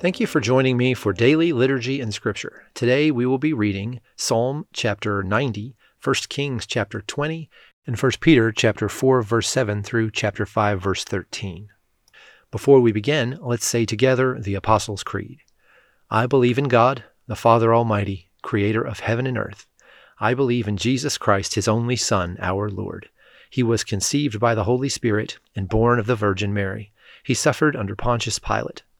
Thank you for joining me for daily liturgy and scripture. Today we will be reading Psalm chapter 90, 1 Kings chapter 20, and 1 Peter chapter 4 verse 7 through chapter 5 verse 13. Before we begin, let's say together the Apostles' Creed. I believe in God, the Father Almighty, creator of heaven and earth. I believe in Jesus Christ, his only Son, our Lord. He was conceived by the Holy Spirit and born of the Virgin Mary. He suffered under Pontius Pilate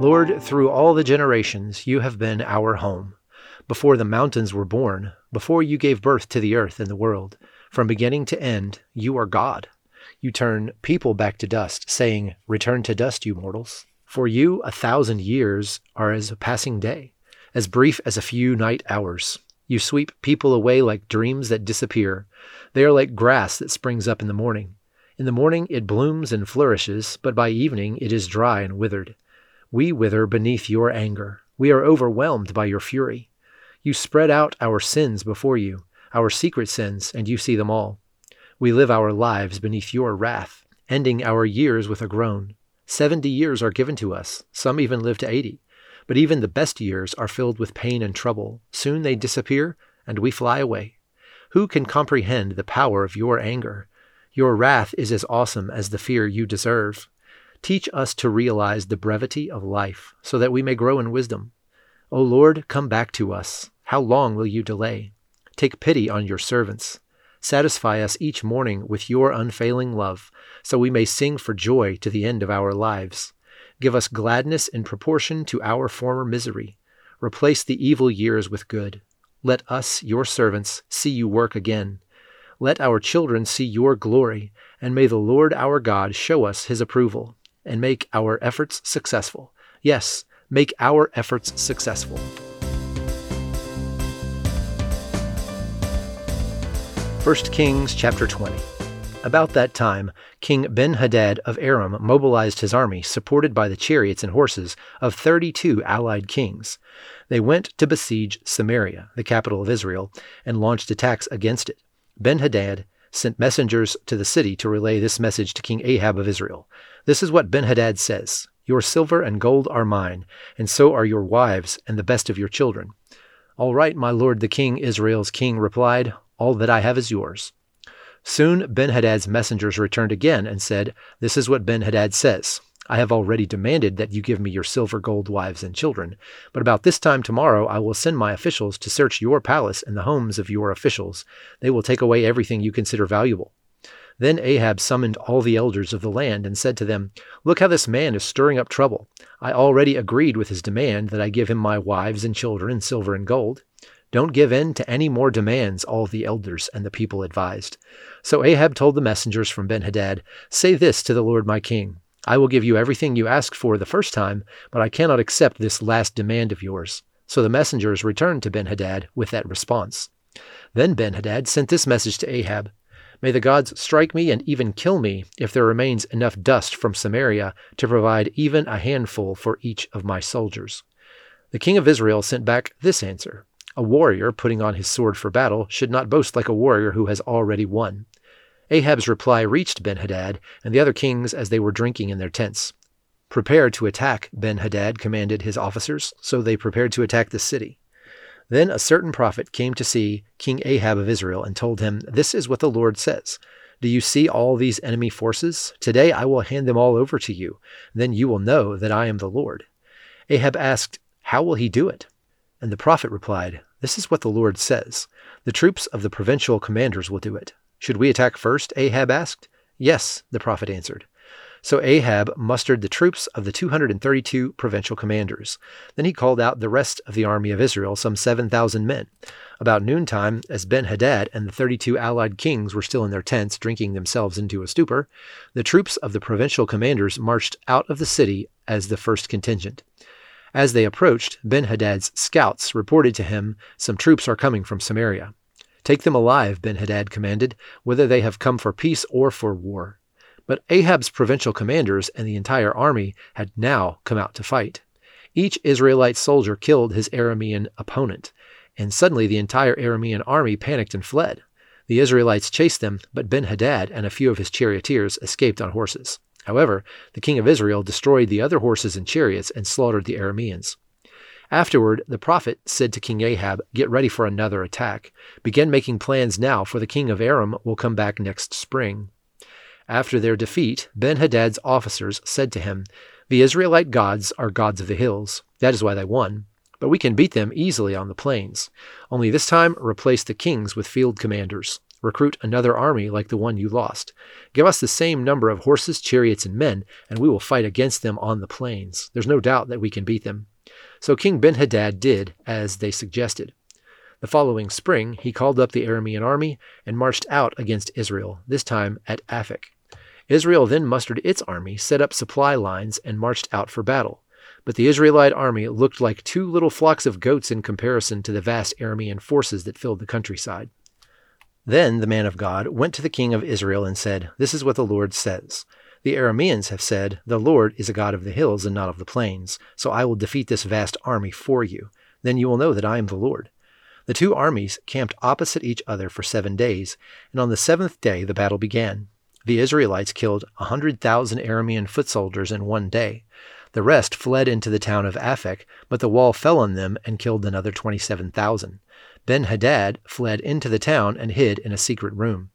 Lord, through all the generations, you have been our home. Before the mountains were born, before you gave birth to the earth and the world, from beginning to end, you are God. You turn people back to dust, saying, Return to dust, you mortals. For you, a thousand years are as a passing day, as brief as a few night hours. You sweep people away like dreams that disappear. They are like grass that springs up in the morning. In the morning it blooms and flourishes, but by evening it is dry and withered. We wither beneath your anger. We are overwhelmed by your fury. You spread out our sins before you, our secret sins, and you see them all. We live our lives beneath your wrath, ending our years with a groan. Seventy years are given to us, some even live to eighty. But even the best years are filled with pain and trouble. Soon they disappear, and we fly away. Who can comprehend the power of your anger? Your wrath is as awesome as the fear you deserve. Teach us to realize the brevity of life, so that we may grow in wisdom. O Lord, come back to us. How long will you delay? Take pity on your servants. Satisfy us each morning with your unfailing love, so we may sing for joy to the end of our lives. Give us gladness in proportion to our former misery. Replace the evil years with good. Let us, your servants, see you work again. Let our children see your glory, and may the Lord our God show us his approval and make our efforts successful. Yes, make our efforts successful. First Kings chapter 20. About that time, King Ben-Hadad of Aram mobilized his army, supported by the chariots and horses of 32 allied kings. They went to besiege Samaria, the capital of Israel, and launched attacks against it. Ben-Hadad sent messengers to the city to relay this message to King Ahab of Israel. This is what Benhadad says Your silver and gold are mine, and so are your wives and the best of your children. All right, my lord the king, Israel's king replied, All that I have is yours. Soon Benhadad's messengers returned again and said, This is what Benhadad says. I have already demanded that you give me your silver, gold, wives, and children. But about this time tomorrow I will send my officials to search your palace and the homes of your officials. They will take away everything you consider valuable. Then Ahab summoned all the elders of the land and said to them, Look how this man is stirring up trouble. I already agreed with his demand that I give him my wives and children, silver and gold. Don't give in to any more demands, all the elders and the people advised. So Ahab told the messengers from Benhadad, Say this to the Lord my king. I will give you everything you asked for the first time, but I cannot accept this last demand of yours. So the messengers returned to Benhadad with that response. Then Benhadad sent this message to Ahab May the gods strike me and even kill me if there remains enough dust from Samaria to provide even a handful for each of my soldiers. The king of Israel sent back this answer A warrior putting on his sword for battle should not boast like a warrior who has already won. Ahab's reply reached Benhadad and the other kings as they were drinking in their tents. Prepare to attack, Benhadad commanded his officers, so they prepared to attack the city. Then a certain prophet came to see King Ahab of Israel and told him, This is what the Lord says. Do you see all these enemy forces? Today I will hand them all over to you. Then you will know that I am the Lord. Ahab asked, How will he do it? And the prophet replied, This is what the Lord says. The troops of the provincial commanders will do it. Should we attack first? Ahab asked. Yes, the prophet answered. So Ahab mustered the troops of the 232 provincial commanders. Then he called out the rest of the army of Israel, some 7,000 men. About noontime, as Ben Hadad and the 32 allied kings were still in their tents, drinking themselves into a stupor, the troops of the provincial commanders marched out of the city as the first contingent. As they approached, Ben Hadad's scouts reported to him, Some troops are coming from Samaria. Take them alive, Ben Hadad commanded, whether they have come for peace or for war. But Ahab's provincial commanders and the entire army had now come out to fight. Each Israelite soldier killed his Aramean opponent, and suddenly the entire Aramean army panicked and fled. The Israelites chased them, but Ben Hadad and a few of his charioteers escaped on horses. However, the king of Israel destroyed the other horses and chariots and slaughtered the Arameans. Afterward, the prophet said to King Ahab, Get ready for another attack. Begin making plans now, for the king of Aram will come back next spring. After their defeat, Ben Hadad's officers said to him, The Israelite gods are gods of the hills. That is why they won. But we can beat them easily on the plains. Only this time, replace the kings with field commanders. Recruit another army like the one you lost. Give us the same number of horses, chariots, and men, and we will fight against them on the plains. There's no doubt that we can beat them. So King Benhadad did as they suggested. The following spring, he called up the Aramean army and marched out against Israel, this time at Aphek. Israel then mustered its army, set up supply lines, and marched out for battle. But the Israelite army looked like two little flocks of goats in comparison to the vast Aramean forces that filled the countryside. Then the man of God went to the king of Israel and said, This is what the Lord says. The Arameans have said, The Lord is a God of the hills and not of the plains, so I will defeat this vast army for you. Then you will know that I am the Lord. The two armies camped opposite each other for seven days, and on the seventh day the battle began. The Israelites killed a hundred thousand Aramean foot soldiers in one day. The rest fled into the town of Aphek, but the wall fell on them and killed another twenty seven thousand. Ben Hadad fled into the town and hid in a secret room.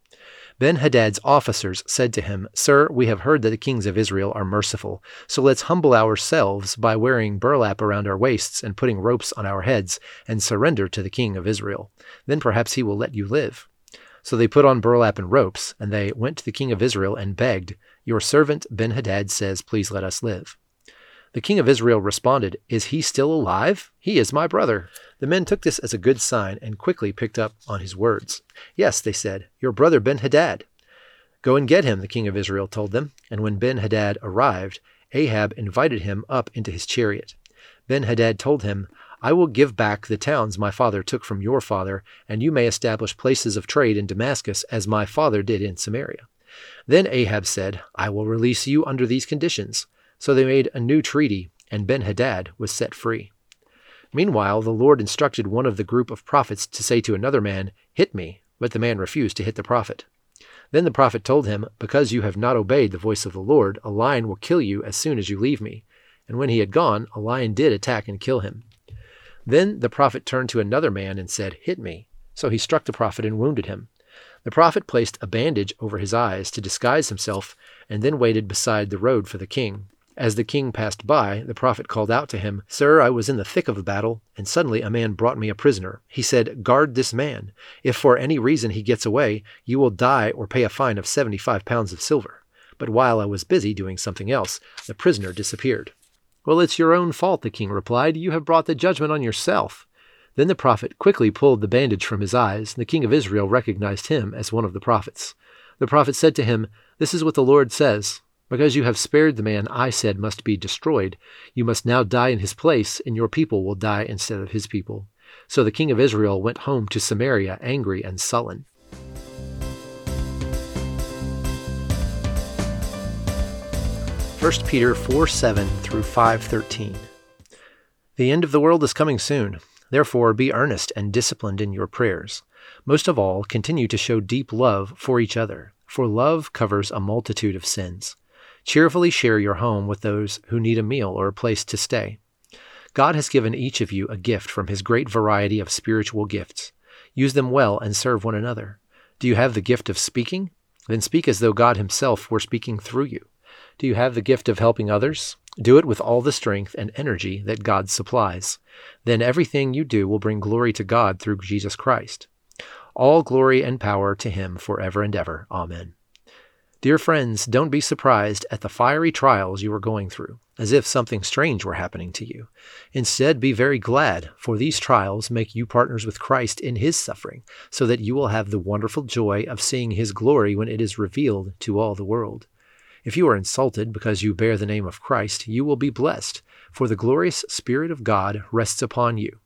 Ben Hadad's officers said to him, Sir, we have heard that the kings of Israel are merciful, so let's humble ourselves by wearing burlap around our waists and putting ropes on our heads, and surrender to the king of Israel. Then perhaps he will let you live. So they put on burlap and ropes, and they went to the king of Israel and begged, Your servant Ben Hadad says, Please let us live. The king of Israel responded, Is he still alive? He is my brother. The men took this as a good sign and quickly picked up on his words. Yes, they said, your brother Ben Hadad. Go and get him, the king of Israel told them. And when Ben Hadad arrived, Ahab invited him up into his chariot. Ben Hadad told him, I will give back the towns my father took from your father, and you may establish places of trade in Damascus as my father did in Samaria. Then Ahab said, I will release you under these conditions. So they made a new treaty, and Ben Hadad was set free. Meanwhile, the Lord instructed one of the group of prophets to say to another man, Hit me, but the man refused to hit the prophet. Then the prophet told him, Because you have not obeyed the voice of the Lord, a lion will kill you as soon as you leave me. And when he had gone, a lion did attack and kill him. Then the prophet turned to another man and said, Hit me. So he struck the prophet and wounded him. The prophet placed a bandage over his eyes to disguise himself, and then waited beside the road for the king. As the king passed by, the prophet called out to him, Sir, I was in the thick of the battle, and suddenly a man brought me a prisoner. He said, Guard this man. If for any reason he gets away, you will die or pay a fine of seventy five pounds of silver. But while I was busy doing something else, the prisoner disappeared. Well, it's your own fault, the king replied. You have brought the judgment on yourself. Then the prophet quickly pulled the bandage from his eyes, and the king of Israel recognized him as one of the prophets. The prophet said to him, This is what the Lord says. Because you have spared the man I said must be destroyed, you must now die in his place, and your people will die instead of his people. So the king of Israel went home to Samaria angry and sullen. First Peter 4 7 through 5:13. The end of the world is coming soon. Therefore, be earnest and disciplined in your prayers. Most of all, continue to show deep love for each other, for love covers a multitude of sins. Cheerfully share your home with those who need a meal or a place to stay. God has given each of you a gift from his great variety of spiritual gifts. Use them well and serve one another. Do you have the gift of speaking? Then speak as though God himself were speaking through you. Do you have the gift of helping others? Do it with all the strength and energy that God supplies. Then everything you do will bring glory to God through Jesus Christ. All glory and power to him forever and ever. Amen. Dear friends, don't be surprised at the fiery trials you are going through, as if something strange were happening to you. Instead, be very glad, for these trials make you partners with Christ in his suffering, so that you will have the wonderful joy of seeing his glory when it is revealed to all the world. If you are insulted because you bear the name of Christ, you will be blessed, For the glorious Spirit of God rests upon you.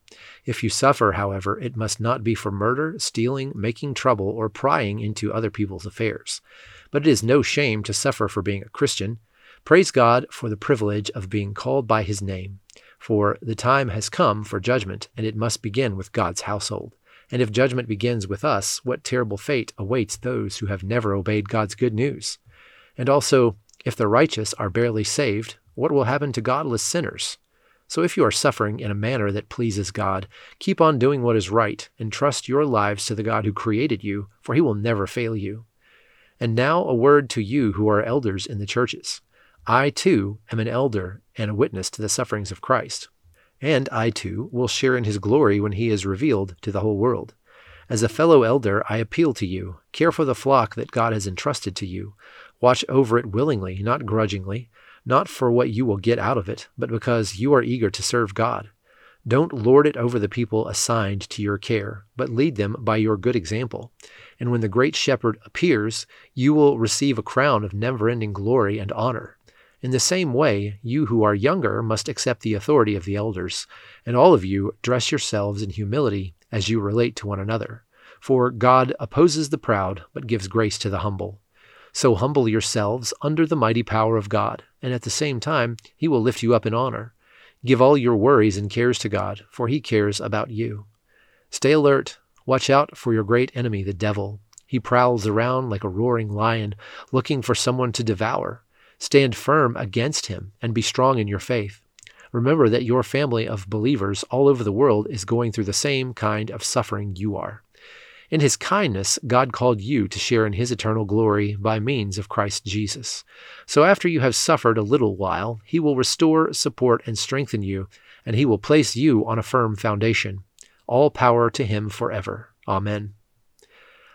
If you suffer, however, it must not be for murder, stealing, making trouble, or prying into other people's affairs. But it is no shame to suffer for being a Christian. Praise God for the privilege of being called by his name. For the time has come for judgment, and it must begin with God's household. And if judgment begins with us, what terrible fate awaits those who have never obeyed God's good news? And also, if the righteous are barely saved, what will happen to godless sinners? So if you are suffering in a manner that pleases God, keep on doing what is right and trust your lives to the God who created you, for he will never fail you. And now a word to you who are elders in the churches. I too am an elder and a witness to the sufferings of Christ. And I too will share in his glory when he is revealed to the whole world. As a fellow elder, I appeal to you care for the flock that God has entrusted to you. Watch over it willingly, not grudgingly not for what you will get out of it, but because you are eager to serve God. Don't lord it over the people assigned to your care, but lead them by your good example. And when the great shepherd appears, you will receive a crown of never ending glory and honor. In the same way, you who are younger must accept the authority of the elders, and all of you dress yourselves in humility as you relate to one another. For God opposes the proud, but gives grace to the humble. So humble yourselves under the mighty power of God, and at the same time, He will lift you up in honor. Give all your worries and cares to God, for He cares about you. Stay alert. Watch out for your great enemy, the devil. He prowls around like a roaring lion, looking for someone to devour. Stand firm against him and be strong in your faith. Remember that your family of believers all over the world is going through the same kind of suffering you are. In his kindness, God called you to share in his eternal glory by means of Christ Jesus. So after you have suffered a little while, he will restore, support, and strengthen you, and he will place you on a firm foundation. All power to him forever. Amen.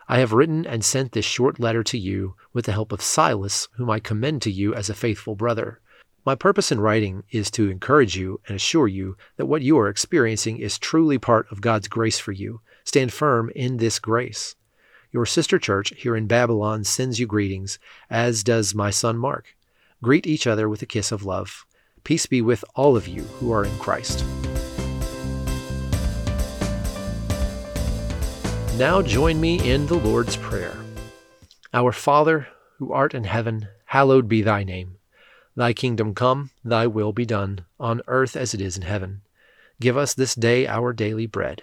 I have written and sent this short letter to you with the help of Silas, whom I commend to you as a faithful brother. My purpose in writing is to encourage you and assure you that what you are experiencing is truly part of God's grace for you Stand firm in this grace. Your sister church here in Babylon sends you greetings, as does my son Mark. Greet each other with a kiss of love. Peace be with all of you who are in Christ. Now join me in the Lord's Prayer. Our Father, who art in heaven, hallowed be thy name. Thy kingdom come, thy will be done, on earth as it is in heaven. Give us this day our daily bread